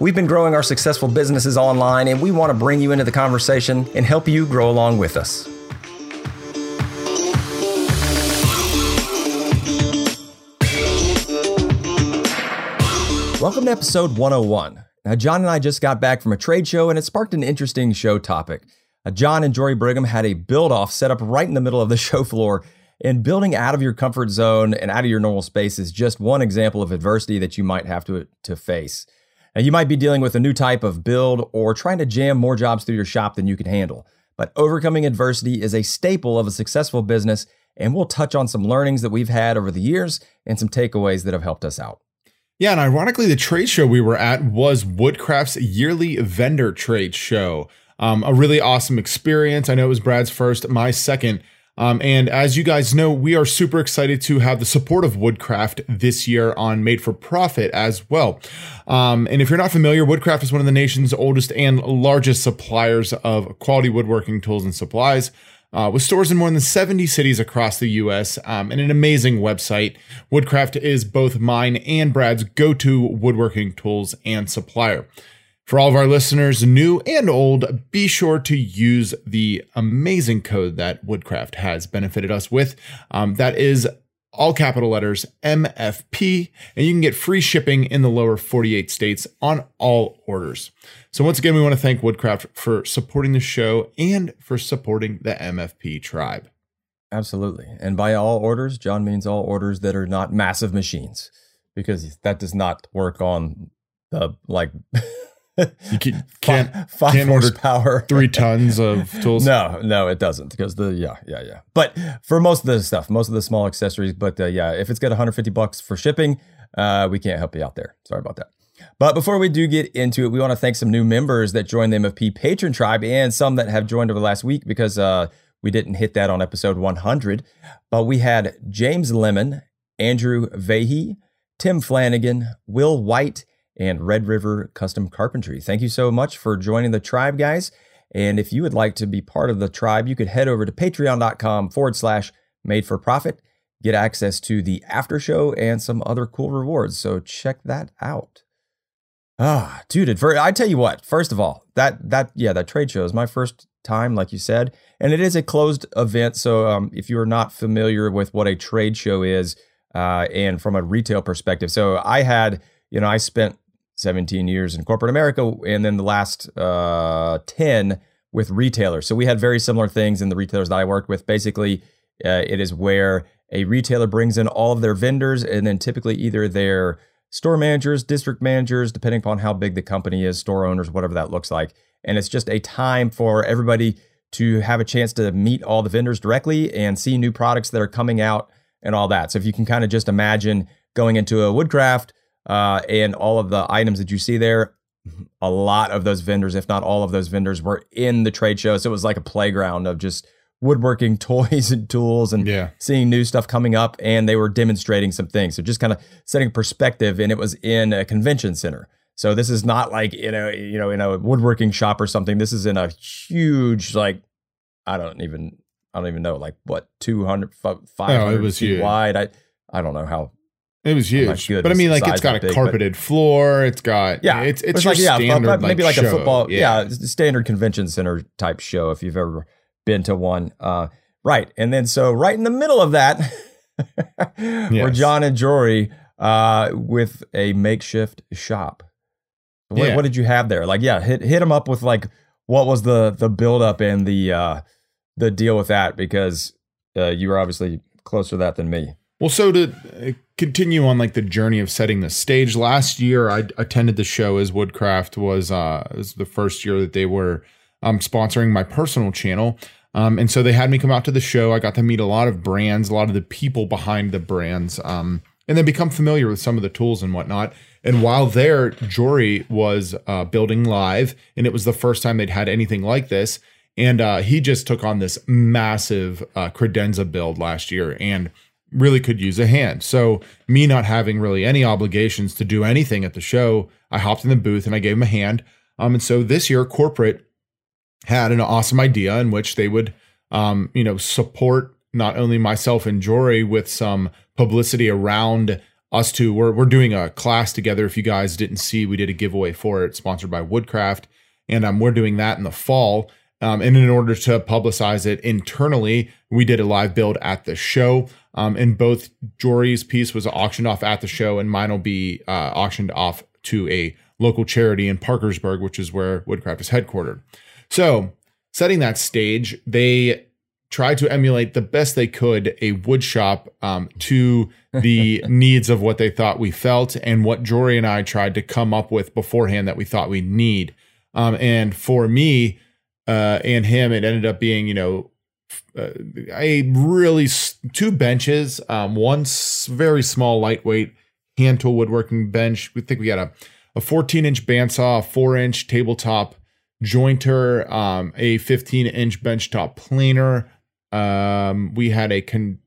We've been growing our successful businesses online, and we want to bring you into the conversation and help you grow along with us. Welcome to episode 101. Now, John and I just got back from a trade show, and it sparked an interesting show topic. Uh, John and Jory Brigham had a build off set up right in the middle of the show floor, and building out of your comfort zone and out of your normal space is just one example of adversity that you might have to, to face. Now, you might be dealing with a new type of build or trying to jam more jobs through your shop than you can handle. But overcoming adversity is a staple of a successful business, and we'll touch on some learnings that we've had over the years and some takeaways that have helped us out. Yeah, and ironically, the trade show we were at was Woodcraft's yearly vendor trade show. Um, a really awesome experience. I know it was Brad's first, my second. Um, and as you guys know, we are super excited to have the support of Woodcraft this year on Made for Profit as well. Um, and if you're not familiar, Woodcraft is one of the nation's oldest and largest suppliers of quality woodworking tools and supplies. Uh, with stores in more than 70 cities across the US um, and an amazing website. Woodcraft is both mine and Brad's go to woodworking tools and supplier. For all of our listeners, new and old, be sure to use the amazing code that Woodcraft has benefited us with. Um, that is all capital letters MFP, and you can get free shipping in the lower 48 states on all orders. So, once again, we want to thank Woodcraft for supporting the show and for supporting the MFP tribe. Absolutely. And by all orders, John means all orders that are not massive machines, because that does not work on the like. you can, can't five, five can't order horsepower, three tons of tools. No, no, it doesn't because the yeah, yeah, yeah. But for most of the stuff, most of the small accessories, but uh, yeah, if it's got 150 bucks for shipping, uh, we can't help you out there. Sorry about that. But before we do get into it, we want to thank some new members that joined the MFP Patron Tribe and some that have joined over the last week because uh, we didn't hit that on episode 100. But we had James Lemon, Andrew Vahey, Tim Flanagan, Will White, and Red River Custom Carpentry. Thank you so much for joining the tribe, guys. And if you would like to be part of the tribe, you could head over to patreon.com forward slash made for profit, get access to the after show and some other cool rewards. So check that out. Ah, dude, I tell you what, first of all, that, that, yeah, that trade show is my first time, like you said, and it is a closed event. So um, if you are not familiar with what a trade show is, uh, and from a retail perspective, so I had, you know, I spent 17 years in corporate America, and then the last uh, 10 with retailers. So we had very similar things in the retailers that I worked with. Basically, uh, it is where a retailer brings in all of their vendors, and then typically either their store managers, district managers, depending upon how big the company is, store owners, whatever that looks like. And it's just a time for everybody to have a chance to meet all the vendors directly and see new products that are coming out and all that. So if you can kind of just imagine going into a woodcraft uh, and all of the items that you see there, a lot of those vendors, if not all of those vendors, were in the trade show. So it was like a playground of just woodworking toys and tools and yeah. seeing new stuff coming up. And they were demonstrating some things. So just kind of setting perspective. And it was in a convention center. So this is not like in a you know in a woodworking shop or something. This is in a huge like I don't even I don't even know like what 200 500 oh, it was feet huge. wide. I I don't know how it was huge, but I mean, like it's got a big, carpeted floor. It's got yeah, it's it's, it's like yeah, standard, maybe like, like a football yeah. yeah. standard convention center type show if you've ever been to one. Uh, right, and then so right in the middle of that, yes. were John and Jory uh, with a makeshift shop. What, yeah. what, did you have there? Like, yeah, hit hit them up with like what was the the build up and the uh, the deal with that because uh, you were obviously closer to that than me. Well, so to uh, continue on like the journey of setting the stage, last year I attended the show as Woodcraft was uh was the first year that they were um sponsoring my personal channel. Um, and so they had me come out to the show. I got to meet a lot of brands, a lot of the people behind the brands, um, and then become familiar with some of the tools and whatnot. And while there, Jory was uh, building live, and it was the first time they'd had anything like this. And uh, he just took on this massive uh, credenza build last year and really could use a hand. So, me not having really any obligations to do anything at the show, I hopped in the booth and I gave him a hand. Um, and so this year, corporate had an awesome idea in which they would, um, you know, support not only myself and Jory with some publicity around us two. We're we're doing a class together. If you guys didn't see, we did a giveaway for it, sponsored by Woodcraft, and um, we're doing that in the fall. Um, and in order to publicize it internally, we did a live build at the show. Um, and both Jory's piece was auctioned off at the show, and mine will be uh, auctioned off to a local charity in Parkersburg, which is where Woodcraft is headquartered. So, setting that stage, they tried to emulate the best they could a wood shop um, to the needs of what they thought we felt and what Jory and I tried to come up with beforehand that we thought we need. Um, and for me uh, and him, it ended up being, you know, uh, a really s- two benches, um, one s- very small, lightweight hand tool woodworking bench. We think we got a, a 14 inch bandsaw, four inch tabletop jointer, um, a 15 inch benchtop planer. Um, we had a con-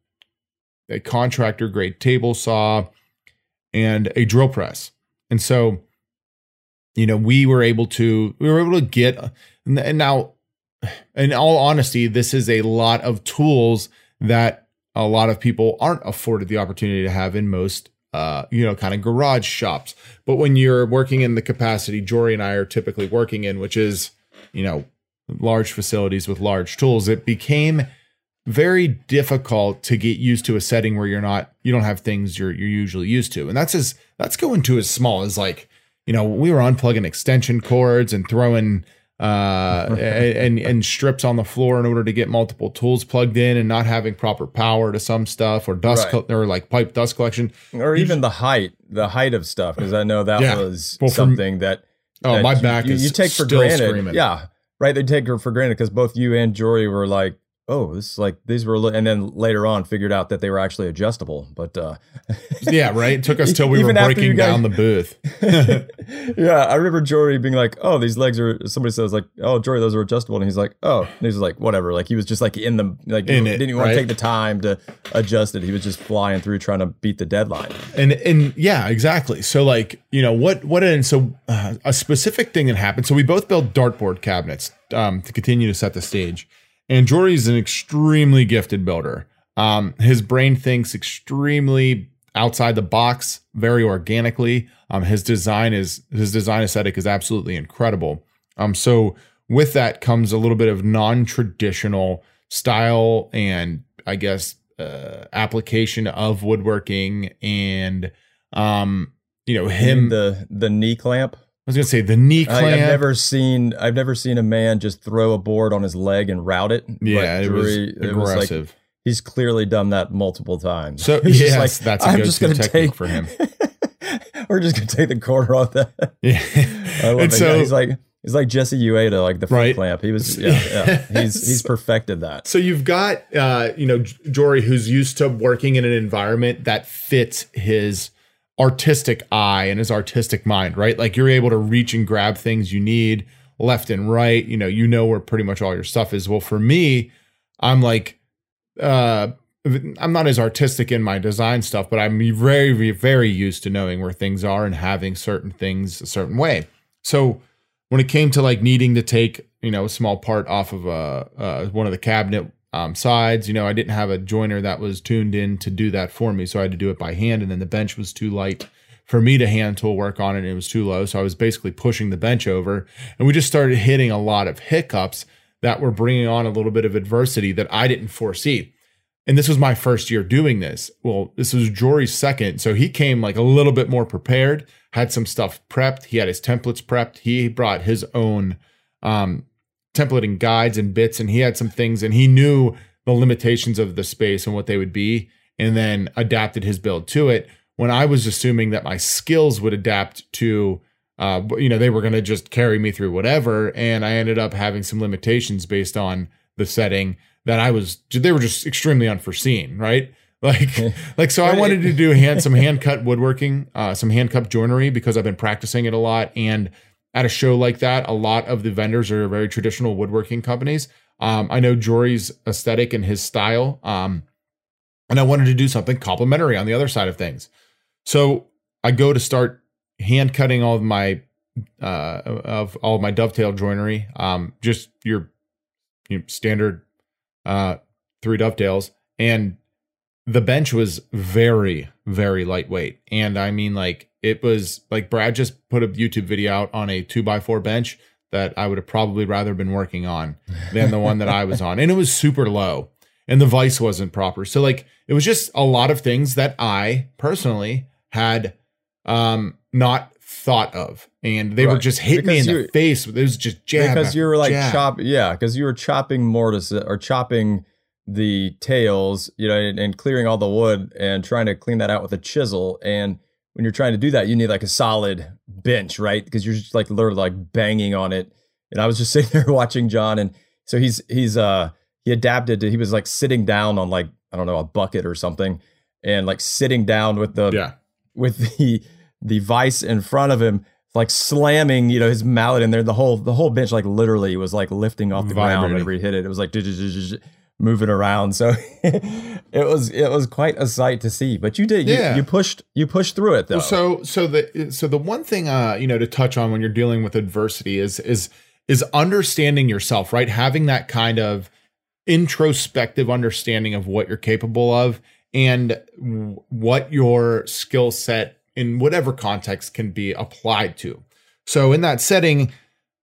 a contractor grade table saw and a drill press. And so, you know, we were able to we were able to get and now in all honesty, this is a lot of tools that a lot of people aren't afforded the opportunity to have in most uh, you know, kind of garage shops. But when you're working in the capacity Jory and I are typically working in, which is, you know, large facilities with large tools, it became very difficult to get used to a setting where you're not you don't have things you're you're usually used to. And that's as that's going to as small as like, you know, we were unplugging extension cords and throwing uh and and strips on the floor in order to get multiple tools plugged in and not having proper power to some stuff or dust Right. co- or like pipe dust collection. or even the height, the height of stuff, because I know that Yeah. was Well, something that Oh, that my you- back you, is you take for granted. screaming. Yeah, right. They take her for granted because both you and Jory were like, "Oh, this is like these were," li-" and then later on figured out that they were actually adjustable. But uh, Yeah, right. It took us till we were breaking guys- down the booth. yeah, I remember Jory being like, "Oh, these legs are." Somebody says like, "Oh, Jory, those are adjustable," and he's like, "Oh," and he's like, "Whatever." Like he was just like in the like In he it, didn't even want right? to take the time to adjust it. He was just flying through trying to beat the deadline. and and yeah exactly so like you know what what and so uh, a specific thing that happened so we both built dartboard cabinets um, to continue to set the stage and Jory's an extremely gifted builder. Um, his brain thinks extremely outside the box very organically. Um, his design is his design aesthetic is absolutely incredible. Um, so with that comes a little bit of non-traditional style and i guess uh, application of woodworking and um you know him the the knee clamp. I was gonna say the knee clamp I, have never seen I've never seen a man just throw a board on his leg and route it. But yeah it was Drury- it was like aggressive he's clearly done that multiple times. so He's just yes that's a I'm good just gonna technique take for him We're just gonna take the corner off that. yeah I love and it. so Yeah, he's like he's like Jesse Ueda, like the foot Right. clamp. He was yeah, yeah. He's he's perfected that. So you've got uh, you know Jory who's used to working in an environment that fits his artistic eye and his artistic mind, right? Like you're able to reach and grab things you need left and right. You know, you know where pretty much all your stuff is. Well, for me, I'm like uh I'm not as artistic in my design stuff, but I'm very, very, used to knowing where things are and having certain things a certain way. So when it came to like needing to take you know a small part off of uh, uh one of the cabinet um, sides you know i didn't have a jointer that was tuned in to do that for me so i had to do it by hand and then the bench was too light for me to hand tool work on it it was too low so i was basically pushing the bench over and we just started hitting a lot of hiccups that were bringing on a little bit of adversity that i didn't foresee and this was my first year doing this. Well, this was Jory's second. So he came like a little bit more prepared, had some stuff prepped. He had his templates prepped. He brought his own um, template and guides and bits, and he had some things, and he knew the limitations of the space and what they would be, and then adapted his build to it. When I was assuming that my skills would adapt to, uh, you know, they were going to just carry me through whatever, and I ended up having some limitations based on the setting that I was they were just extremely unforeseen, right? Like like so I wanted to do hand some hand cut woodworking, uh, some hand cut joinery because I've been practicing it a lot and at a show like that, a lot of the vendors are very traditional woodworking companies. Um, I know Jory's aesthetic and his style. Um, and I wanted to do something complementary on the other side of things. So I go to start hand cutting all of my uh, of all of my dovetail joinery. Um, just your, your standard uh, three dovetails, and the bench was very very lightweight. And I mean, like it was like Brad just put a YouTube video out on a two by four bench that I would have probably rather been working on than the one that I was on, and it was super low, and the vise wasn't proper. So like it was just a lot of things that I personally had um not thought of and they right. were just hitting because me in the face it was just jab because you were like chop yeah because you were chopping mortise or chopping the tails you know and, and, clearing all the wood and trying to clean that out with a chisel and when you're trying to do that you need like a solid bench right because you're just like literally like banging on it and i was just sitting there watching john and so he's he's uh he adapted to he was like sitting down on like i don't know a bucket or something and like sitting down with the yeah with the the vice in front of him, like slamming, you know, his mallet in there. The whole the whole bench, like literally, was like lifting off the Vibrating. ground whenever he hit it. It was like moving around. So it was it was quite a sight to see. But you did, yeah. you, you pushed you pushed through it though. Well, so so the so the one thing uh you know to touch on when you're dealing with adversity is is is understanding yourself, right? Having that kind of introspective understanding of what you're capable of and what your skill set in whatever context can be applied to. So in that setting,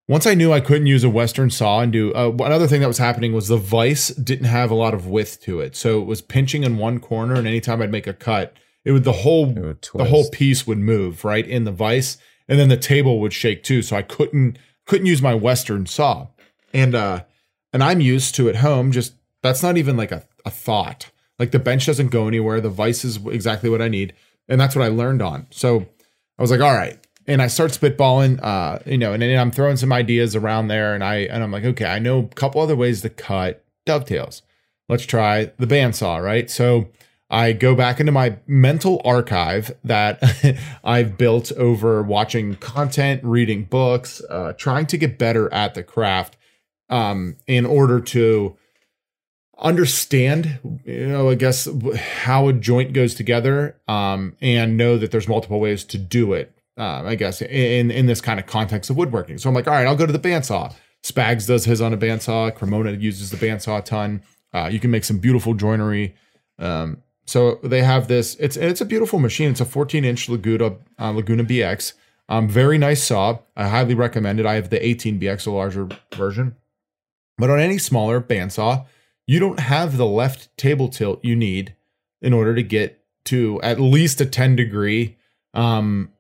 once I knew I couldn't use a Western saw and do uh, another thing that was happening was the vise didn't have a lot of width to it, so it was pinching in one corner, and anytime I'd make a cut, it would the whole would the whole piece would move right in the vise, and then the table would shake too. So I couldn't couldn't use my Western saw, and uh, and I'm used to at home. Just that's not even like a, a thought. Like the bench doesn't go anywhere. The vise is exactly what I need. And that's what I learned on. So I was like, all right. And I start spitballing, uh, you know, and then I'm throwing some ideas around there. And I and I'm like, okay, I know a couple other ways to cut dovetails. Let's try the bandsaw, right? So I go back into my mental archive that I've built over watching content, reading books, uh, trying to get better at the craft um, in order to understand you know i guess how a joint goes together um, and know that there's multiple ways to do it uh, i guess in in this kind of context of woodworking. So i'm like all right i'll go to the bandsaw. Spags does his on a bandsaw. Cremona uses the bandsaw a ton. Uh, you can make some beautiful joinery. Um, so they have this it's it's a beautiful machine. It's a 14 inch laguna uh, laguna bx um, very nice saw. I highly recommend it. I have the 18bx a larger version. But on any smaller bandsaw you don't have the left table tilt you need in order to get to at least a 10 degree um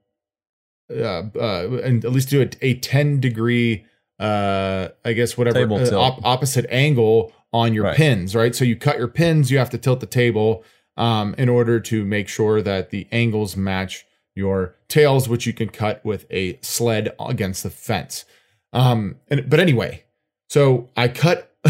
uh, uh and at least do a, a 10 degree uh i guess whatever uh, op- opposite angle on your right. pins right so you cut your pins you have to tilt the table um in order to make sure that the angles match your tails which you can cut with a sled against the fence um and but anyway so i cut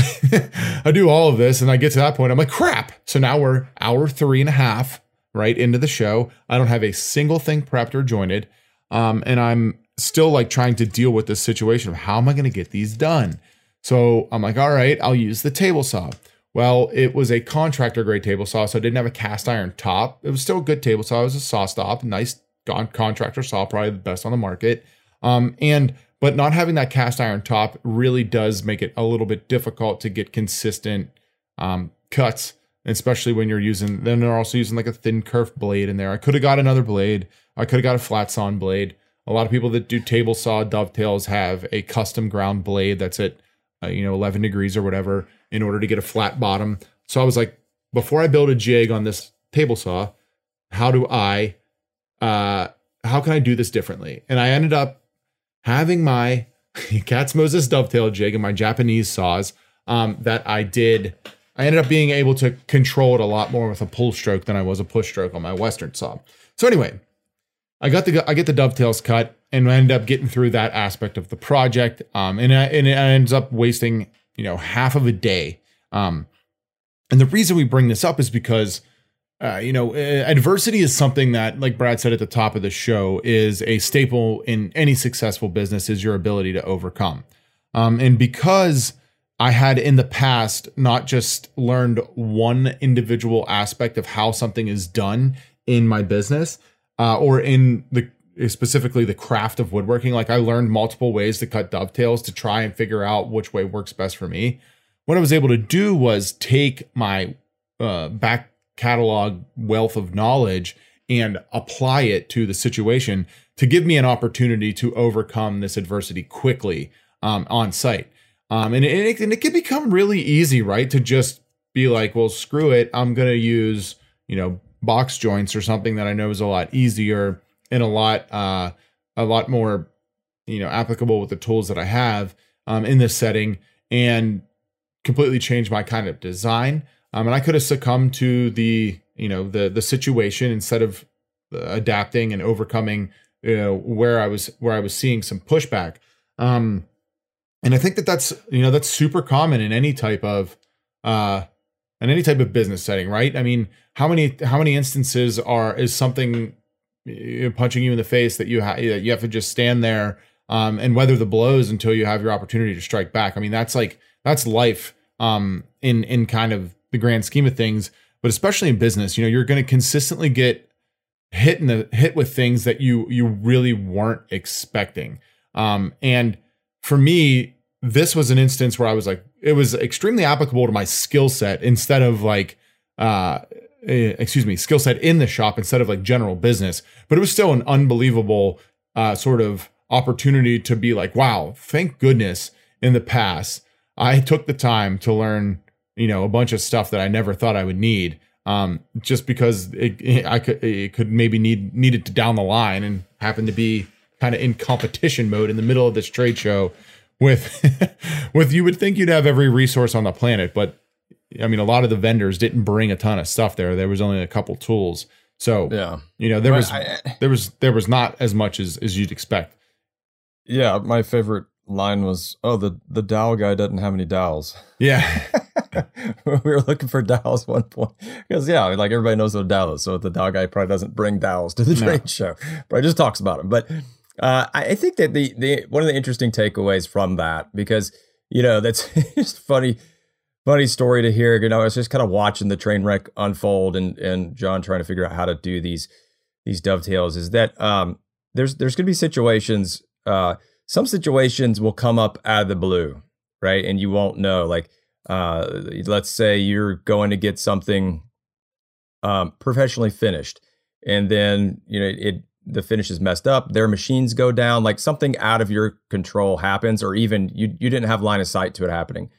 I do all of this and I get to that point. I'm like, crap. So now we're hour three and a half right into the show. I don't have a single thing prepped or jointed. Um, and I'm still like trying to deal with this situation of how am I going to get these done? So I'm like, all right, I'll use the table saw. Well, it was a contractor grade table saw, so I didn't have a cast iron top. It was still a good table saw. It was a saw stop, nice contractor saw, probably the best on the market. Um, and but not having that cast iron top really does make it a little bit difficult to get consistent um, cuts, especially when you're using. Then they're also using like a thin kerf blade in there. I could have got another blade. I could have got a flat sawn blade. A lot of people that do table saw dovetails have a custom ground blade that's at uh, you know 11 degrees or whatever in order to get a flat bottom. So I was like, before I build a jig on this table saw, how do I, uh, how can I do this differently? And I ended up having my Katz Moses dovetail jig and my Japanese saws um, that I did. I ended up being able to control it a lot more with a pull stroke than I was a push stroke on my Western saw. So anyway, I got the I get the dovetails cut and end up getting through that aspect of the project. Um, and I, and it ends up wasting you know half of a day. Um, and the reason we bring this up is because uh, you know, adversity is something that, like Brad said at the top of the show, is a staple in any successful business. Is your ability to overcome, um, and because I had in the past not just learned one individual aspect of how something is done in my business uh, or in the specifically the craft of woodworking. Like I learned multiple ways to cut dovetails to try and figure out which way works best for me. What I was able to do was take my uh, back catalog wealth of knowledge and apply it to the situation to give me an opportunity to overcome this adversity quickly um, on site. Um, and, it, and it can become really easy, right? To just be like, well, screw it. I'm going to use, you know, box joints or something that I know is a lot easier and a lot, uh, a lot more, you know, applicable with the tools that I have um, in this setting and completely change my kind of design. Um, and I could have succumbed to the, you know, the the situation instead of uh, adapting and overcoming, you know, where I was where I was seeing some pushback. Um, and I think that that's you know that's super common in any type of uh in any type of business setting, right? I mean, how many how many instances are is something punching you in the face that you have you have to just stand there um, and weather the blows until you have your opportunity to strike back. I mean, that's like that's life um, in in kind of the grand scheme of things, but especially in business, you know, you're going to consistently get hit in the hit with things that you you really weren't expecting. Um, and for me, this was an instance where I was like, it was extremely applicable to my skill set instead of like, uh, eh, excuse me, skill set in the shop instead of like general business. But it was still an unbelievable uh, sort of opportunity to be like, wow, thank goodness in the past I took the time to learn, you know, a bunch of stuff that I never thought I would need. Um, just because it, it, I could, it could maybe need needed to down the line and happen to be kind of in competition mode in the middle of this trade show with with you would think you'd have every resource on the planet but i mean a lot of the vendors didn't bring a ton of stuff there. There was only a couple tools. So yeah. you know there was I, there was there was not as much as as you'd expect. Yeah my favorite line was oh the the dowel guy doesn't have any dowels yeah. We were looking for dowels one point because yeah like everybody knows what a dowel is so the dowel guy probably doesn't bring dowels to the trade no. show but just talks about them but uh, I think that the the one of the interesting takeaways from that because you know that's just funny funny story to hear. You know, I was just kind of watching the train wreck unfold and and John trying to figure out how to do these these dovetails. Is that um, there's there's going to be situations. Uh, some situations will come up out of the blue, right? And you won't know. Like, uh, let's say you're going to get something um, professionally finished, and then you know it the finish is messed up, their machines go down, like something out of your control happens, or even you you didn't have line of sight to it happening.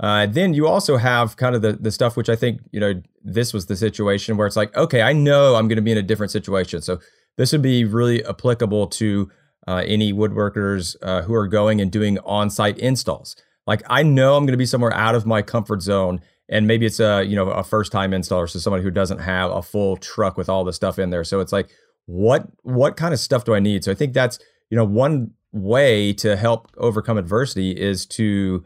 Uh, then you also have kind of the the stuff which I think you know this was the situation where it's like okay I know I'm going to be in a different situation so this would be really applicable to uh, any woodworkers uh, who are going and doing on-site installs. Like I know I'm going to be somewhere out of my comfort zone, and maybe it's a you know a first-time installer, so somebody who doesn't have a full truck with all the stuff in there. So it's like what what kind of stuff do I need? So I think that's you know one way to help overcome adversity is to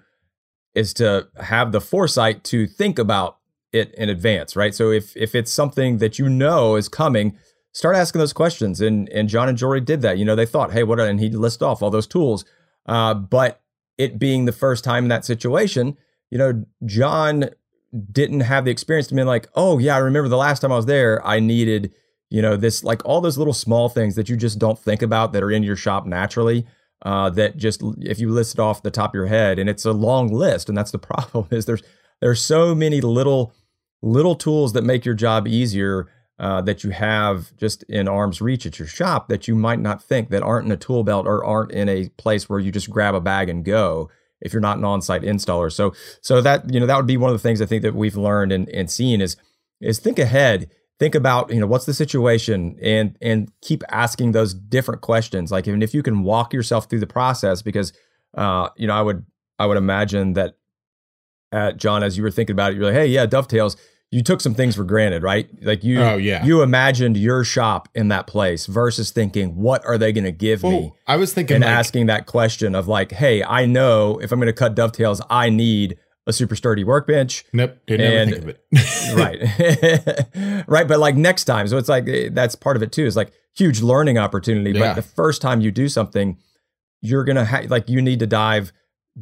is to have the foresight to think about it in advance, right? So if if it's something that you know is coming, start asking those questions. And and John and Jory did that. You know, they thought, hey, what? And he listed off all those tools. Uh, but it being the first time in that situation, you know, John didn't have the experience to be like, oh yeah, I remember the last time I was there, I needed you know this like all those little small things that you just don't think about that are in your shop naturally uh, that just if you list it off the top of your head and it's a long list and that's the problem is there's there's so many little little tools that make your job easier uh, that you have just in arm's reach at your shop that you might not think that aren't in a tool belt or aren't in a place where you just grab a bag and go if you're not an on-site installer. So so that you know that would be one of the things i think that we've learned and, and seen is is think ahead think about you know what's the situation and and keep asking those different questions. Like even if you can walk yourself through the process because uh you know i would i would imagine that uh, john as you were thinking about it you're like hey yeah dovetails. You took some things for granted right? Like you oh yeah. you imagined your shop in that place versus thinking what are they going to give well, me? I was thinking and like, asking that question of like hey i know if i'm going to cut dovetails i need a super sturdy workbench. Nope, didn't and, ever think of it. right, right. But like next time, so it's like eh, that's part of it too. Is like huge learning opportunity. Yeah. But the first time you do something, you're gonna have like you need to dive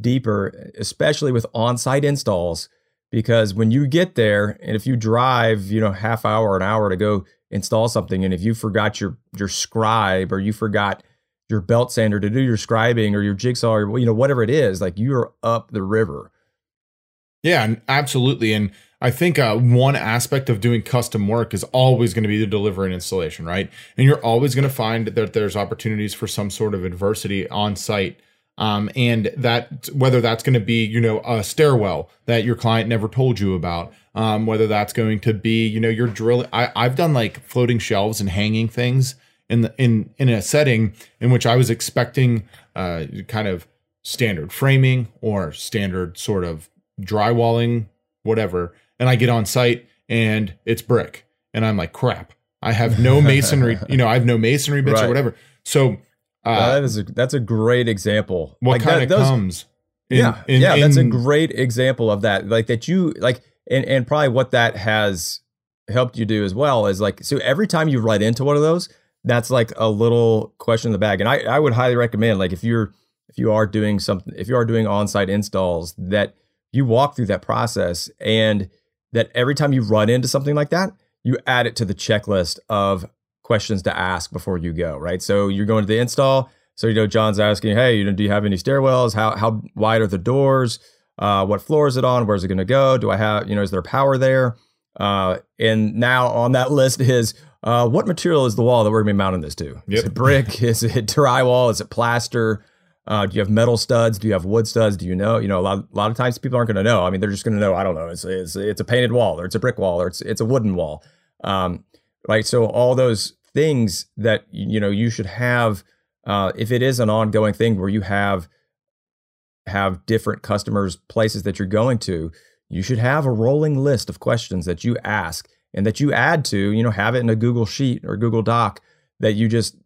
deeper, especially with on-site installs, because when you get there and if you drive, you know, half hour or an hour to go install something, and if you forgot your your scribe or you forgot your belt sander to do your scribing or your jigsaw or you know whatever it is, like you're up the river. Yeah, absolutely. And I think uh, one aspect of doing custom work is always going to be the delivery and installation, right? And you're always going to find that there's opportunities for some sort of adversity on site. Um, and that whether that's going to be, you know, a stairwell that your client never told you about, um, whether that's going to be, you know, your drill. I, I've done like floating shelves and hanging things in the, in in a setting in which I was expecting uh, kind of standard framing or standard sort of drywalling, whatever. And I get on site and it's brick, and I'm like, crap. I have no masonry. you know, I have no masonry bits right. or whatever. So uh, that is a, that's a great example. What like kind of comes? In, yeah, in, yeah, in, that's a great example of that. Like that you like, and and probably what that has helped you do as well is like so every time you write into one of those, that's like a little question in the bag. And I I would highly recommend like if you're if you are doing something if you are doing on-site installs that you walk through that process and that every time you run into something like that, you add it to the checklist of questions to ask before you go, right? So you're going to the install. So you know, John's asking, hey, you know, do you have any stairwells? How how wide are the doors? Uh, what floor is it on? Where's it going to go? Do I have, you know, is there power there? Uh, and now on that list is uh, what material is the wall that we're going to be mounting this to? Yep. Is it brick? is it drywall? Is it plaster? Uh, do you have metal studs? Do you have wood studs? Do you know? You know, a lot, a lot of times people aren't going to know. I mean, they're just going to know. I don't know. It's, it's it's a painted wall, or it's a brick wall, or it's it's a wooden wall. Um, right. So all those things that you know you should have, uh, if it is an ongoing thing where you have have different customers, places that you're going to, you should have a rolling list of questions that you ask and that you add to. You know, have it in a Google Sheet or Google Doc that you just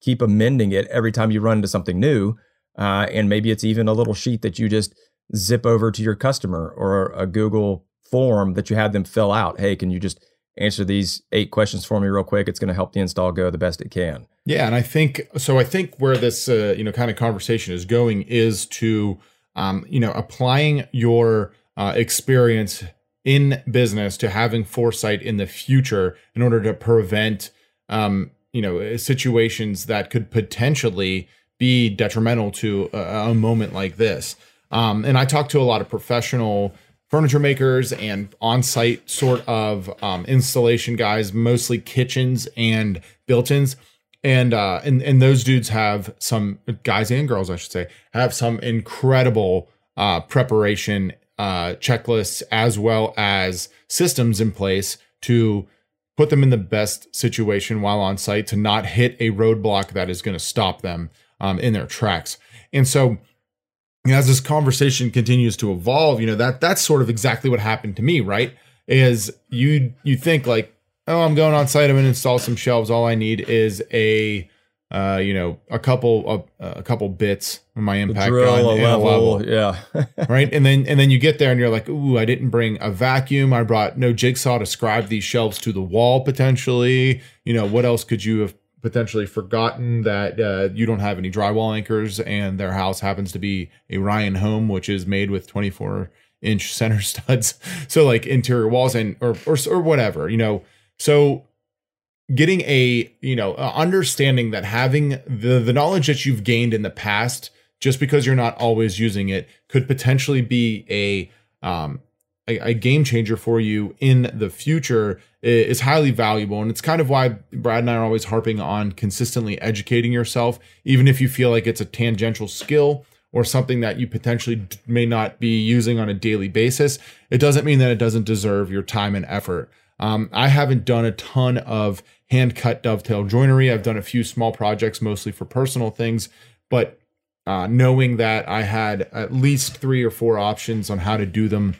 keep amending it every time you run into something new uh, and maybe it's even a little sheet that you just zip over to your customer or a Google form that you have them fill out. Hey, can you just answer these eight questions for me real quick? It's going to help the install go the best it can. Yeah, and I think so. I think where this uh, you know kind of conversation is going is to um, you know applying your uh, experience in business to having foresight in the future in order to prevent um, you know situations that could potentially be detrimental to a, a moment like this. Um, and I talk to a lot of professional furniture makers and on-site sort of um, installation guys, mostly kitchens and built-ins. And uh, and and those dudes have some guys and girls, I should say, have some incredible uh, preparation uh, checklists as well as systems in place to put them in the best situation while on site to not hit a roadblock that is going to stop them um, in their tracks. And so, you know, as this conversation continues to evolve, you know that that's sort of exactly what happened to me. Right? Is you you think like, oh, I'm going on site, I'm gonna install some shelves. All I need is a uh, you know, a couple a, a couple bits on my impact drill, gun, a level, a level, yeah, right. And then and then you get there and you're like, ooh, I didn't bring a vacuum. I brought no jigsaw to scribe these shelves to the wall potentially. You know, what else could you have potentially forgotten that uh, you don't have any drywall anchors and their house happens to be a Ryan home, which is made with 24 inch center studs. So like interior walls and or, or, or whatever, you know. So getting a, you know, understanding that having the, the knowledge that you've gained in the past, just because you're not always using it could potentially be a, um, a, a, game changer for you in the future is highly valuable. And it's kind of why Brad and I are always harping on consistently educating yourself, even if you feel like it's a tangential skill or something that you potentially may not be using on a daily basis. It doesn't mean that it doesn't deserve your time and effort. Um, I haven't done a ton of hand cut dovetail joinery. I've done a few small projects, mostly for personal things, but uh, knowing that I had at least three or four options on how to do them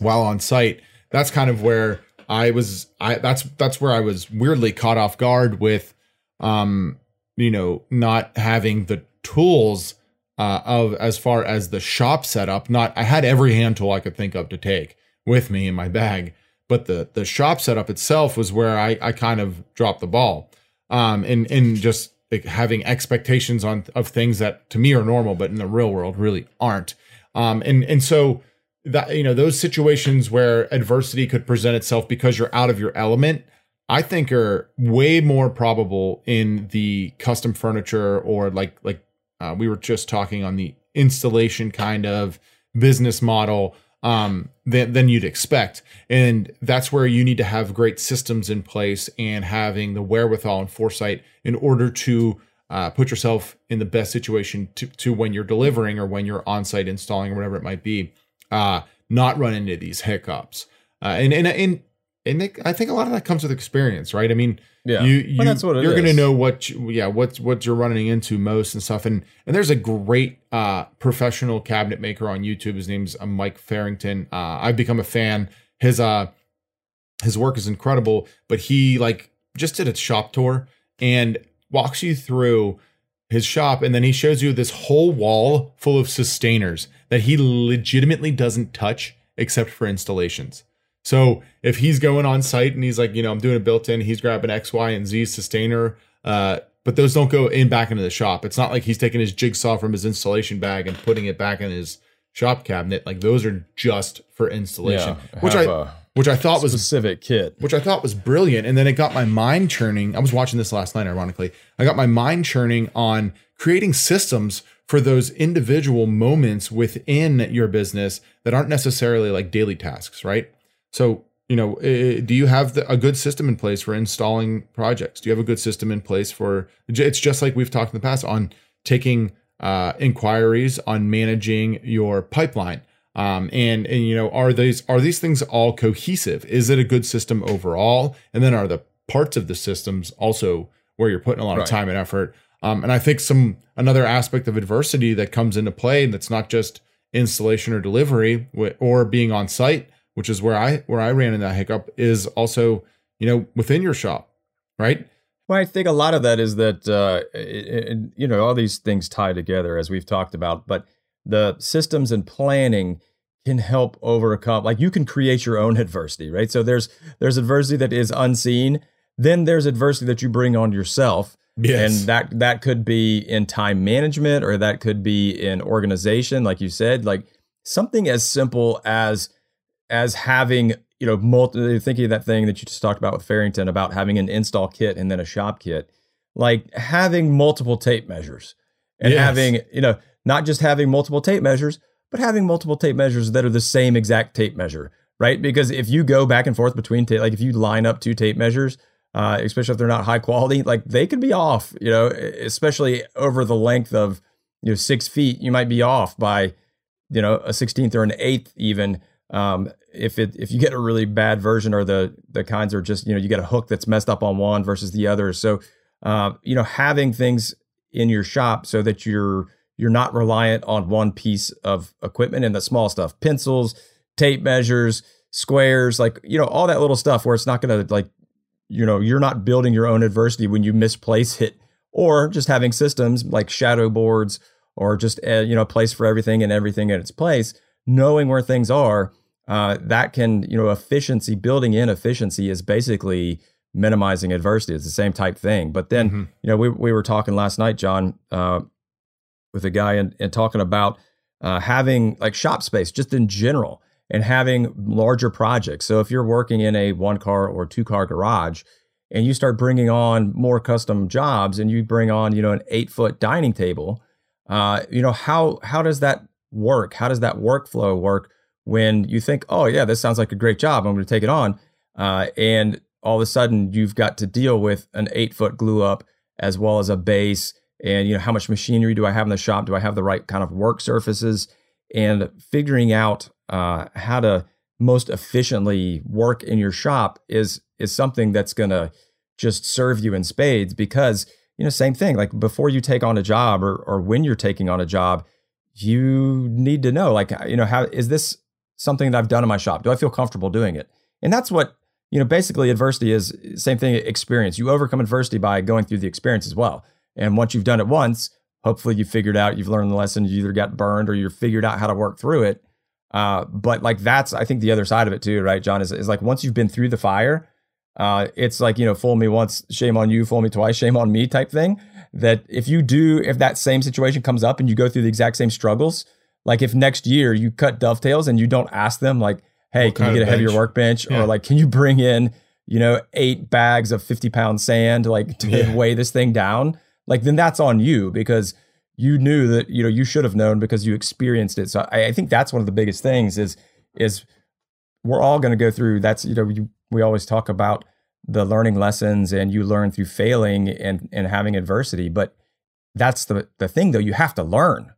while on site, that's kind of where I was. I that's that's where I was weirdly caught off guard with, um, you know, not having the tools uh, of as far as the shop setup. Not I had every hand tool I could think of to take with me in my bag, but the the shop setup itself was where I I kind of dropped the ball. Um, and and just having expectations on of things that to me are normal, but in the real world really aren't. Um, and and so that you know those situations where adversity could present itself because you're out of your element I think are way more probable in the custom furniture or like like uh, we were just talking on the installation kind of business model um, than, than you'd expect. And that's where you need to have great systems in place and having the wherewithal and foresight in order to uh, put yourself in the best situation to, to when you're delivering or when you're on site installing or whatever it might be, uh, not run into these hiccups. Uh, and, and, and and they, I think a lot of that comes with experience, right? I mean, yeah, you, you well, that's what you're going to know what, you, yeah, what what you're running into most and stuff. And and there's a great uh, professional cabinet maker on YouTube. His name's uh, Mike Farrington. Uh, I've become a fan. His uh his work is incredible, but he like just did a shop tour and walks you through his shop and then he shows you this whole wall full of Systainers that he legitimately doesn't touch except for installations. So if he's going on site and he's like, you know, I'm doing a built-in, he's grabbing X, Y, and Z Systainer, uh, but those don't go in back into the shop. It's not like he's taking his jigsaw from his installation bag and putting it back in his shop cabinet. Like those are just for installation, Yeah, which I a which I thought was a specific kit. which I thought was brilliant. And then it got my mind churning. I was watching this last night, ironically. I got my mind churning on creating systems for those individual moments within your business that aren't necessarily like daily tasks, right? So, you know, do you have the, a good system in place for installing projects? Do you have a good system in place for it's just like we've talked in the past on taking uh, inquiries, on managing your pipeline. Um, and and you know, are these are these things all cohesive? Is it a good system overall? And then are the parts of the systems also where you're putting a lot Right. of time and effort? Um, and I think some another aspect of adversity that comes into play, and that's not just installation or delivery or being on site, which is where I where I ran into that hiccup, is also you know within your shop, right? Well, I think a lot of that is that uh, it, it- you know all these things tie together as we've talked about, but the systems and planning can help overcome. Like you can create your own adversity, right? So there's there's adversity that is unseen. Then there's adversity that you bring on yourself, and that that could be in time management or that could be in organization, like you said, like something as simple as as having you know multi thinking of that thing that you just talked about with Farrington about having an install kit and then a shop kit, like having multiple tape measures and Yes. having you know not just having multiple tape measures, but having multiple tape measures that are the same exact tape measure, right? Because if you go back and forth between tape, like if you line up two tape measures, uh, especially if they're not high quality, like they could be off, you know, especially over the length of you know six feet, you might be off by you know a sixteenth or an eighth even. Um, if it if you get a really bad version or the the kinds are just you know you get a hook that's messed up on one versus the other, so uh, you know having things in your shop so that you're you're not reliant on one piece of equipment and the small stuff, pencils, tape measures, squares, like you know all that little stuff where it's not going to like you know you're not building your own adversity when you misplace it or just having systems like shadow boards or just uh, you know a place for everything and everything in its place knowing where things are uh, that can you know efficiency building in efficiency is basically minimizing adversity it's the same type thing but then Mhm. you know we, we were talking last night john uh, with a guy and, and talking about uh, having like shop space just in general and having larger projects. So if you're working in a one car or two car garage and you start bringing on more custom jobs and you bring on, you know, an eight foot dining table, uh, you know, how, how does that work? How does that workflow work when you think, oh yeah, this sounds like a great job. I'm going to take it on. Uh, and all of a sudden you've got to deal with an eight foot glue up as well as a base and you know how much machinery do i have in the shop? Do i have the right kind of work surfaces? And figuring out uh, how to most efficiently work in your shop is is something that's going to just serve you in spades because you know same thing like before you take on a job or or when you're taking on a job you need to know like you know how is this something that I've done in my shop? Do I feel comfortable doing it? And that's what you know basically adversity is same thing experience. You overcome adversity by going through the experience as well and once you've done it once hopefully you figured out you've learned the lesson you either got burned or you've figured out how to work through it uh, but like that's i think the other side of it too right john is, is like once you've been through the fire uh, it's like you know, fool me once, shame on you; fool me twice, shame on me, type thing. That if you do, if that same situation comes up and you go through the exact same struggles, like if next year you cut dovetails and you don't ask them, like, hey, What can you get a of heavier workbench, Yeah. or like, can you bring in, you know, eight bags of fifty pound sand, like to Yeah. weigh this thing down? Like then that's on you because you knew that you know you should have known because you experienced it. So I, I think that's one of the biggest things is is we're all going to go through. That's you know you, we always talk about the learning lessons and you learn through failing and and having adversity. But that's the the thing though. You have to learn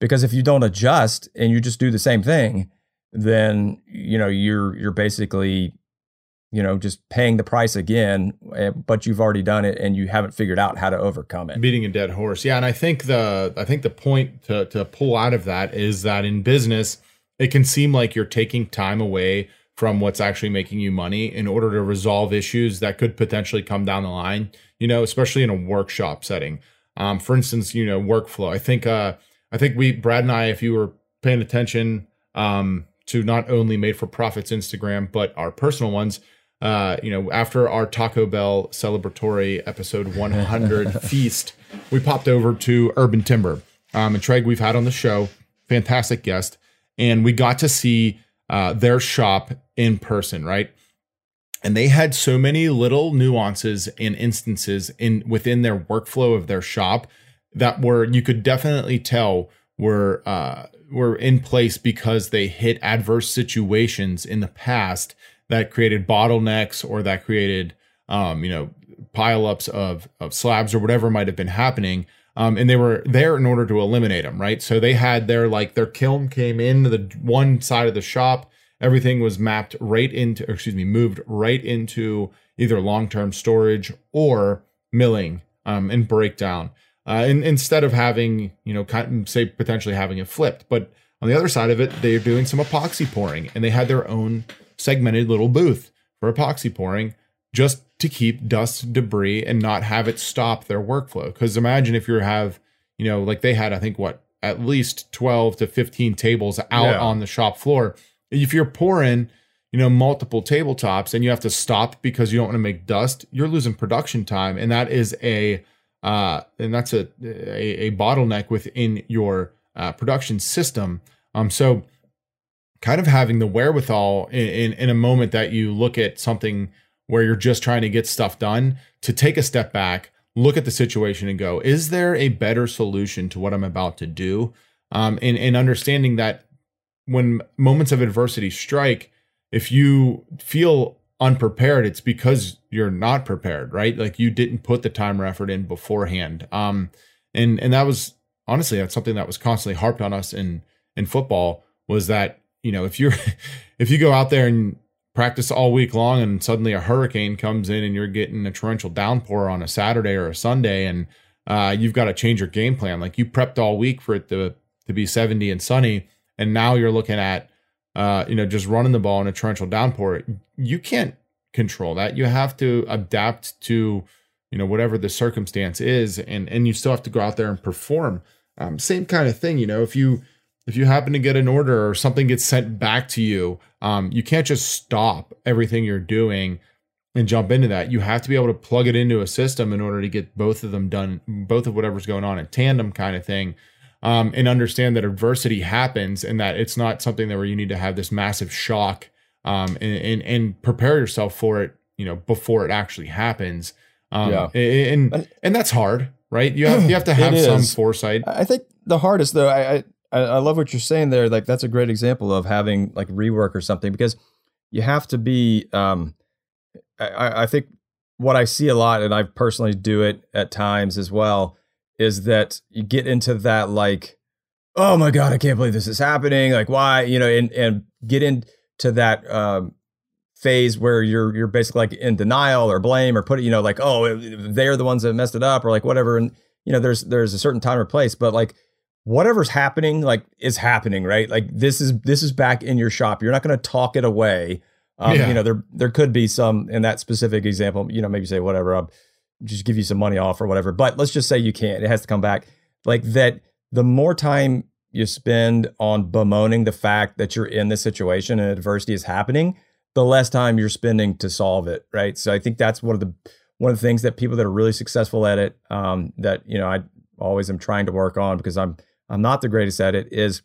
because if you don't adjust and you just do the same thing, then you know you're you're basically you know just paying the price again. eh, But you've already done it and you haven't figured out how to overcome it. beating a dead horse. Yeah, and I think the I think the point to to pull out of that is that in business, it can seem like you're taking time away from what's actually making you money in order to resolve issues that could potentially come down the line. You know, especially in a workshop setting. Um, for instance, you know, workflow. I think uh, I think we Brad and I, if you were paying attention um, to not only Made for Profits Instagram but our personal ones, uh, you know, after our Taco Bell celebratory episode 100 feast, we popped over to Urban Timber. Um, and Treg, we've had on the show, fantastic guest, and we got to see uh, their shop in person, right? And they had so many little nuances and instances in within their workflow of their shop that were you could definitely tell were uh, were in place because they hit adverse situations in the past that created bottlenecks or that created um, you know pileups of of slabs or whatever might have been happening. Um, and they were there in order to eliminate them, right? So they had their like their kiln came in the one side of the shop. Everything was mapped right into, excuse me, moved right into either long term storage or milling um, and breakdown. Uh, and instead of having, you know, say potentially having it flipped, but on the other side of it, they're doing some epoxy pouring, and they had their own segmented little booth for epoxy pouring, just to keep dust, debris, and not have it stop their workflow. Because imagine if you have, you know, like they had, I think what at least twelve to fifteen tables out Yeah. on the shop floor. If you're pouring, you know, multiple tabletops and you have to stop because you don't want to make dust, you're losing production time, and that is a uh, and that's a, a a bottleneck within your uh, production system. Um, so kind of having the wherewithal in, in in a moment that you look at something where you're just trying to get stuff done to take a step back, look at the situation, and go, is there a better solution to what I'm about to do? Um, and and understanding that when moments of adversity strike, if you feel unprepared, it's because you're not prepared, right? Like you didn't put the time or effort in beforehand. Um, and and that was honestly that's something that was constantly harped on us in in football was that you know if you're if you go out there and practice all week long and suddenly a hurricane comes in and you're getting a torrential downpour on a Saturday or a Sunday and uh, you've got to change your game plan. Like you prepped all week for it to to be 70 and sunny, and now you're looking at uh, you know just running the ball in a torrential downpour. You can't control that. You have to adapt to you know whatever the circumstance is, and and you still have to go out there and perform. Um, same kind of thing, you know. If you if you happen to get an order or something gets sent back to you, um, you can't just stop everything you're doing and jump into that. You have to be able to plug it into a system in order to get both of them done, both of whatever's going on in tandem, kind of thing. Um, and understand that adversity happens and that it's not something that where you need to have this massive shock um, and, and and prepare yourself for it, you know, before it actually happens. Um, Yeah. and, and and that's hard, right? You have you have to have some is. foresight. I think the hardest though, I, I I I love what you're saying there. Like that's a great example of having like rework or something because you have to be. Um, I- I, think what I see a lot, and I personally do it at times as well, is that you get into that like, oh my god, I can't believe this is happening. Like why, you know, and and get into that um, phase where you're you're basically like in denial or blame or put it, you know, like oh they're the ones that messed it up or like whatever, and you know there's there's a certain time or place, but like whatever's happening like is happening right like this is this is back in your shop you're not going to talk it away um, Yeah. you know there there could be some in that specific example you know maybe say whatever i'll just give you some money off or whatever but let's just say you can't it has to come back like that the more time you spend on bemoaning the fact that you're in this situation and adversity is happening the less time you're spending to solve it, right? So I think that's one of the one of the things that people that are really successful at it, um, that you know, I always am trying to work on because I'm I'm not the greatest at it is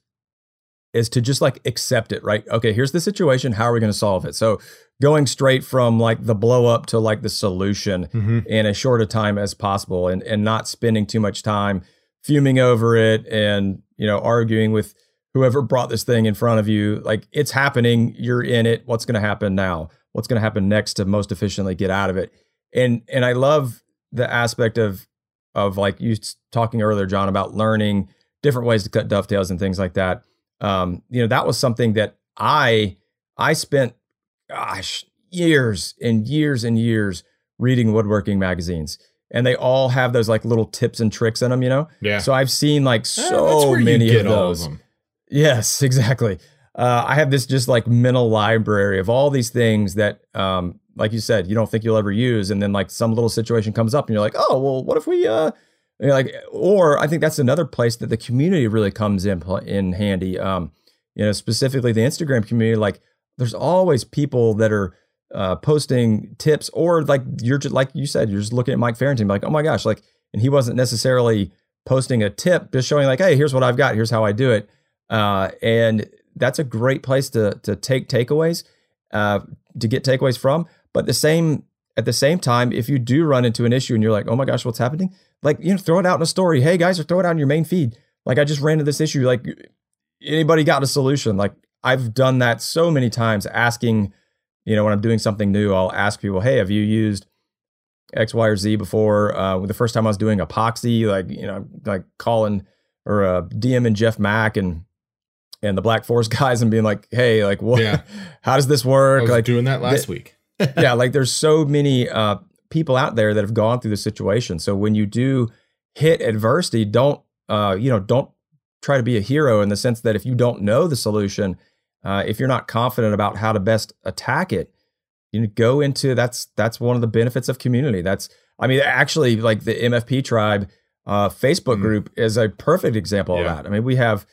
is to just like accept it, right? Okay, here's the situation. How are we going to solve it? So going straight from like the blow up to like the solution mm-hmm. in as short a time as possible and and not spending too much time fuming over it and you know arguing with whoever brought this thing in front of you like it's happening you're in it what's going to happen now what's going to happen next to most efficiently get out of it and and i love the aspect of of like you talking earlier john about learning different ways to cut dovetails and things like that. Um you know that was something that i i spent gosh years and years and years reading woodworking magazines. And they all have those like little tips and tricks in them you know? Yeah. So i've seen like so many of those. of Yes, exactly. Uh, I have this just like mental library of all these things that, um, like you said, you don't think you'll ever use, and then like some little situation comes up, and you're like, oh, well, what if we, uh, like, or I think that's another place that the community really comes in in handy. Um, you know, specifically the Instagram community. Like, there's always people that are uh, posting tips, or like you're just like you said, you're just looking at Mike Farrington, like, oh my gosh, like, and he wasn't necessarily posting a tip, just showing like, hey, here's what I've got, here's how I do it uh, and that's a great place to to take takeaways, uh, to get takeaways from. But the same at the same time, if you do run into an issue and you're like, oh my gosh, what's happening? Like, you know, throw it out in a story. Hey guys, or throw it out in your main feed. Like I just ran into this issue. Like anybody got a solution? Like I've done that so many times asking, you know, when I'm doing something new, I'll ask people, hey, have you used X, Y, or Z before? Uh, the first time I was doing epoxy, like, you know, like calling or uh, DM and Jeff Mack and and the Black Forest guys and being like, hey, like what yeah. how does this work? like doing that last week. yeah, like there's so many uh, people out there that have gone through the situation. So when you do hit adversity, don't uh, you know, don't try to be a hero in the sense that if you don't know the solution, uh, if you're not confident about how to best attack it, you go into that's that's one of the benefits of community. That's I mean, actually, like the MFP tribe uh, Facebook mm. group is a perfect example yeah. of that. I mean, we have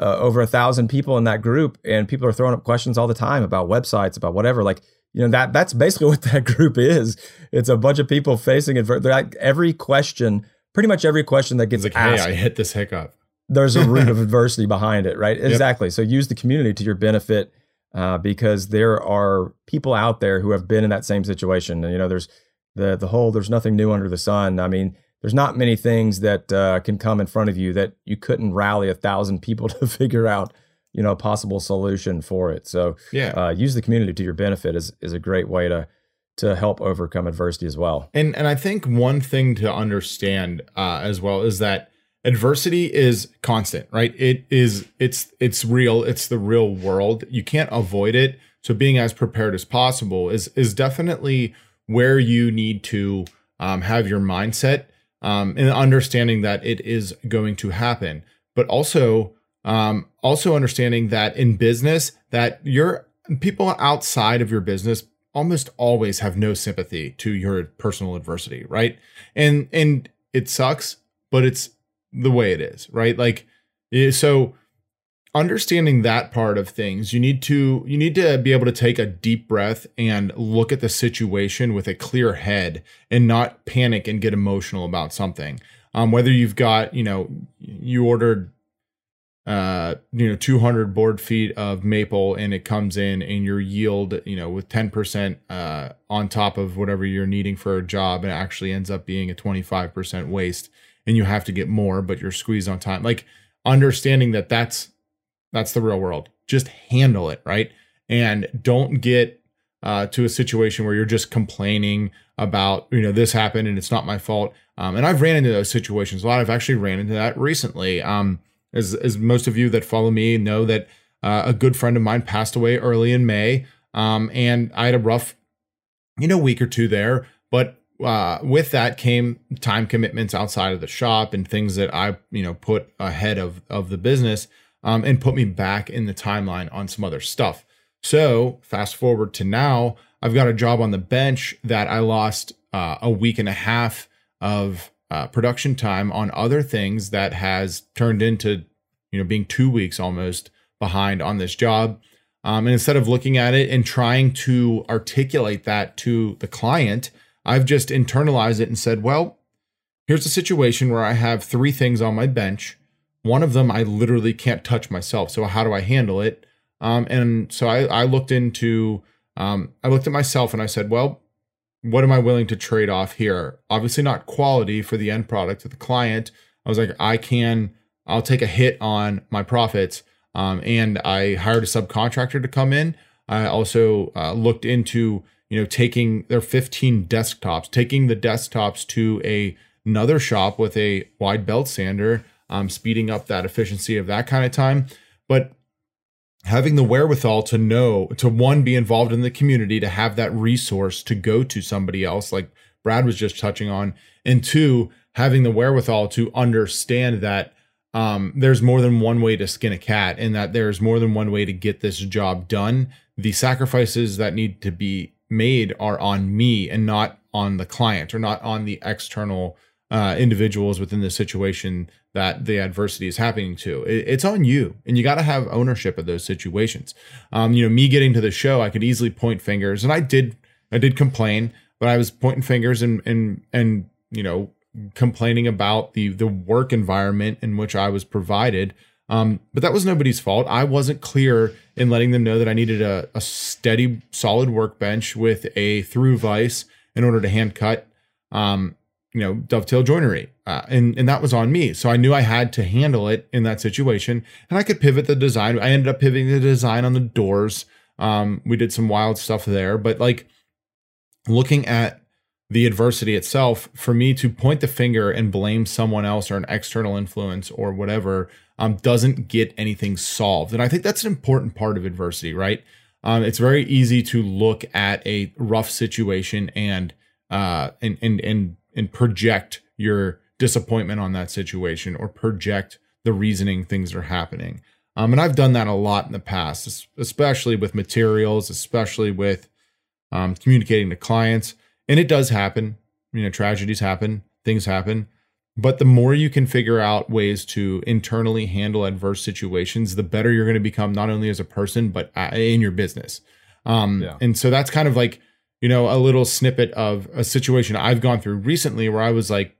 uh, over a thousand people in that group, and people are throwing up questions all the time about websites, about whatever. Like you know that that's basically what that group is. It's a bunch of people facing it. Like every question, pretty much every question that gets like, asked, hey, I hit this hiccup. There's a root of adversity behind it, right? Yep. Exactly. So use the community to your benefit uh, because there are people out there who have been in that same situation. And, you know, there's the the whole there's nothing new under the sun. I mean, there's not many things that uh, can come in front of you that you couldn't rally a thousand people to figure out you know a possible solution for it. So yeah. uh, use the community to your benefit is is a great way to to help overcome adversity as well. And and i think one thing to understand uh, as well is that adversity is constant right? It is it's it's real it's the real world. You can't avoid it. So being as prepared as possible is is definitely where you need to um, have your mindset um, and understanding that it is going to happen, but also um, also understanding that in business that your people outside of your business almost always have no sympathy to your personal adversity, right? And and it sucks, but it's the way it is, right? Like eh, so understanding that part of things you need to you need to be able to take a deep breath and look at the situation with a clear head and not panic and get emotional about something um, whether you've got you know you ordered uh you know 200 board feet of maple and it comes in and your yield you know with 10% uh on top of whatever you're needing for a job and it actually ends up being a 25% waste and you have to get more but you're squeezed on time like understanding that that's that's the real world. Just handle it, right? And don't get uh, to a situation where you're just complaining about, you know, this happened and it's not my fault. Um, and I've ran into those situations a lot. I've actually ran into that recently. Um, as, as most of you that follow me know that uh, a good friend of mine passed away early in May. Um, and I had a rough, you know, week or two there. But uh, with that came time commitments outside of the shop and things that I, you know, put ahead of of the business um, and put me back in the timeline on some other stuff. So fast forward to now, I've got a job on the bench that I lost uh, a week and a half of uh, production time on other things that has turned into you know being two weeks almost behind on this job. Um, and instead of looking at it and trying to articulate that to the client, I've just internalized it and said, well, here's a situation where I have three things on my bench. One of them I literally can't touch myself. So how do I handle it? Um, and so I, I looked into, um, I looked at myself and I said, well, what am I willing to trade off here? Obviously, not quality for the end product to the client. I was like, I can, I'll take a hit on my profits. Um, and I hired a subcontractor to come in. I also uh, looked into, you know, taking their 15 desktops, taking the desktops to a another shop with a wide belt sander, um, speeding up that efficiency of that kind of time. But having the wherewithal to know to one be involved in the community to have that resource to go to somebody else like brad was just touching on and two having the wherewithal to understand that um, there's more than one way to skin a cat and that there's more than one way to get this job done. The sacrifices that need to be made are on me and not on the client or not on the external uh, individuals within the situation that the adversity is happening to. It, it's on you, and you got to have ownership of those situations. Um, you know, me getting to the show, I could easily point fingers, and I did. I did complain, but I was pointing fingers and and and you know complaining about the the work environment in which I was provided. Um, but that was nobody's fault. I wasn't clear in letting them know that I needed a, a steady, solid workbench with a through vise in order to hand cut um, you know dovetail joinery uh, and and that was on me. So i knew i had to handle it in that situation and i could pivot the design. I ended up pivoting the design on the doors. Um, we did some wild stuff there but like looking at the adversity itself for me to point the finger and blame someone else or an external influence or whatever um, doesn't get anything solved. And i think that's an important part of adversity right? Um, it's very easy to look at a rough situation and uh, and and and and project your disappointment on that situation or project the reasoning things are happening. Um, and I've done that a lot in the past, especially with materials, especially with um, communicating to clients. And it does happen. You know, tragedies happen, things happen. But the more you can figure out ways to internally handle adverse situations, the better you're going to become, not only as a person, but uh, in your business. Um, yeah. And so that's kind of like you know, a little snippet of a situation I've gone through recently where I was like,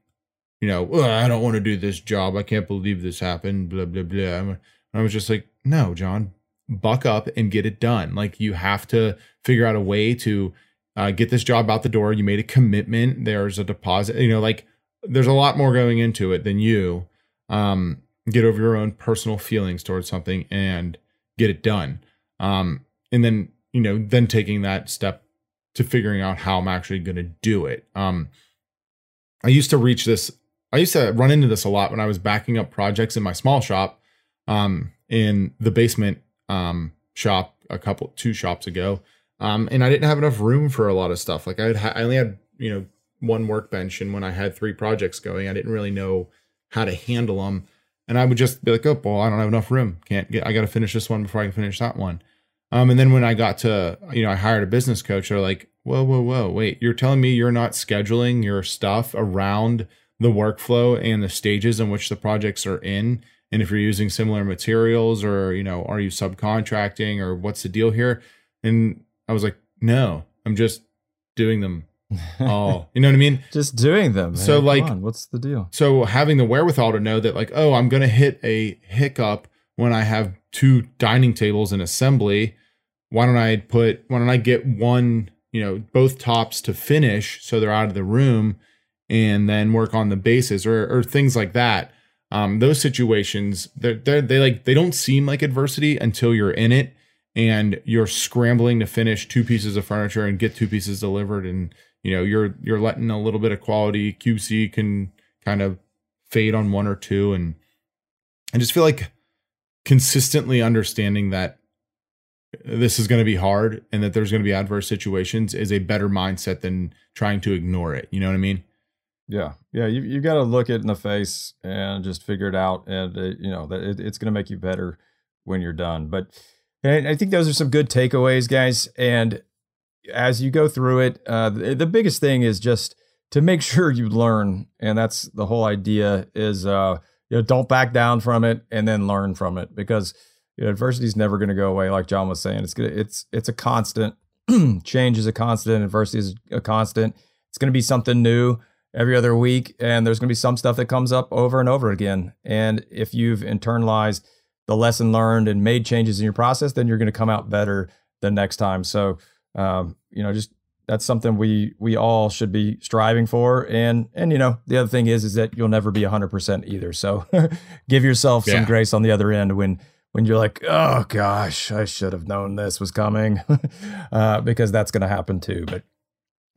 you know, I don't want to do this job. I can't believe this happened. Blah blah blah. And I was just like, no, John, buck up and get it done. Like you have to figure out a way to uh, get this job out the door. You made a commitment. There's a deposit. You know, like there's a lot more going into it than you. Um, get over your own personal feelings towards something and get it done. Um, and then you know, then taking that step to figuring out how I'm actually going to do it. Um, I used to reach this. I used to run into this a lot when I was backing up projects in my small shop, um, in the basement um, shop a couple two shops ago, um, and I didn't have enough room for a lot of stuff. Like I had, I only had you know one workbench, and when I had three projects going, I didn't really know how to handle them, and I would just be like, oh, well, I don't have enough room. Can't get. I got to finish this one before I can finish that one. Um, and then when I got to, you know, I hired a business coach, they're like, whoa, whoa, whoa, wait, you're telling me you're not scheduling your stuff around the workflow and the stages in which the projects are in? And if you're using similar materials or, you know, are you subcontracting or what's the deal here? And I was like, no, I'm just doing them all. You know what I mean? just doing them. So, like, what's the deal? So, having the wherewithal to know that, like, oh, I'm going to hit a hiccup when I have two dining tables in assembly why don't I put why don't I get one, you know, both tops to finish so they're out of the room and then work on the bases or or things like that. Um, those situations they're, they're they like they don't seem like adversity until you're in it and you're scrambling to finish two pieces of furniture and get two pieces delivered and you know you're you're letting a little bit of quality QC can kind of fade on one or two and I just feel like consistently understanding that this is going to be hard and that there's going to be adverse situations is a better mindset than trying to ignore it. You know what I mean? Yeah, yeah. You you got to look it in the face and just figure it out, and it, you know that it, it's going to make you better when you're done. But I think those are some good takeaways, guys. And as you go through it, uh, the, the biggest thing is just to make sure you learn, and that's the whole idea. Is uh, you know, don't back down from it, and then learn from it because you know, adversity is never going to go away. Like John was saying, it's gonna, it's it's a constant. Change is a constant. Adversity is a constant. It's going to be something new every other week, and there's going to be some stuff that comes up over and over again. And if you've internalized the lesson learned and made changes in your process, then you're going to come out better the next time. So, um, you know, just that's something we we all should be striving for. And and you know, the other thing is is that you'll never be 100% either. So, give yourself some grace on the other end when when you're like, oh gosh, I should have known this was coming, uh, because that's going to happen too. But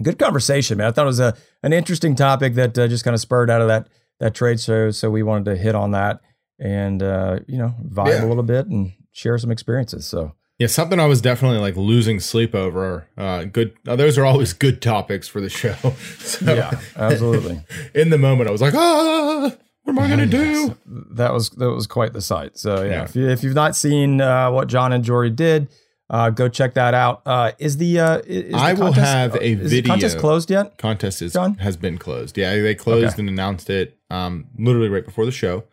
good conversation, man. I thought it was a an interesting topic that uh, just kind of spurred out of that that trade show. So we wanted to hit on that and uh, you know vibe Yeah. a little bit and share some experiences. So Yeah, something I was definitely like losing sleep over. Uh, good. Uh, those are always good topics for the show. So yeah, absolutely. in the moment, I was like, ah, what am I gonna do? that was that was quite the sight. So yeah, Yeah. if you if you've not seen uh, what John and Jory did, uh, go check that out. Uh, is the uh, i- is the I will contest- have a is the contest closed yet? Contest is John? has been closed. Yeah, they closed Okay. and announced it um, literally right before the show.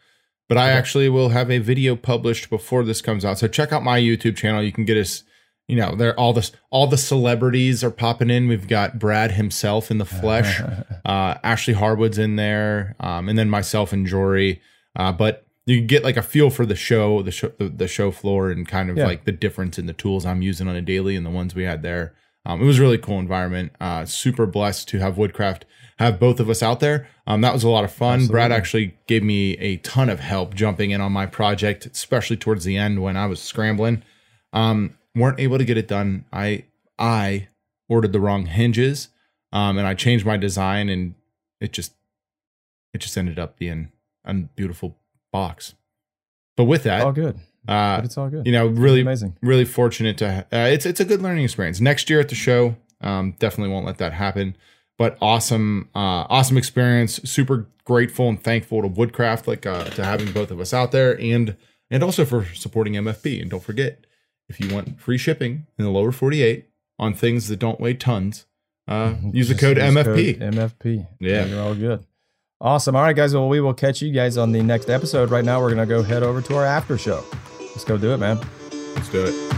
But I actually will have a video published before this comes out. So check out my YouTube channel. You can get us. You know, there all this all the celebrities are popping in. We've got Brad himself in the flesh. uh, Ashley Harwood's in there, um, and then myself and Jory. Uh, but you can get like a feel for the show, the show, the, the show floor, and kind of Yeah. like the difference in the tools I'm using on a daily and the ones we had there. Um, it was a really cool environment. Uh, super blessed to have Woodcraft have both of us out there. Um, that was a lot of fun. Brad actually gave me a ton of help jumping in on my project, especially towards the end when I was scrambling. Um, weren't able to get it done. I I ordered the wrong hinges, um, and I changed my design, and it just it just ended up being a beautiful box. But with that, all good, uh, but it's all good. you know, really amazing. really fortunate to uh, it's it's a good learning experience next year at the show um definitely won't let that happen but awesome uh awesome experience super grateful and thankful to woodcraft like uh to having both of us out there and and also for supporting mfp and don't forget if you want free shipping in the lower 48 on things that don't weigh tons uh use the code use mfp code MFP. Yeah. you're all good. Awesome. All right, guys. Well, we will catch you guys on the next episode. Right now, we're gonna go head over to our after show. Let's go do it, man. let's do it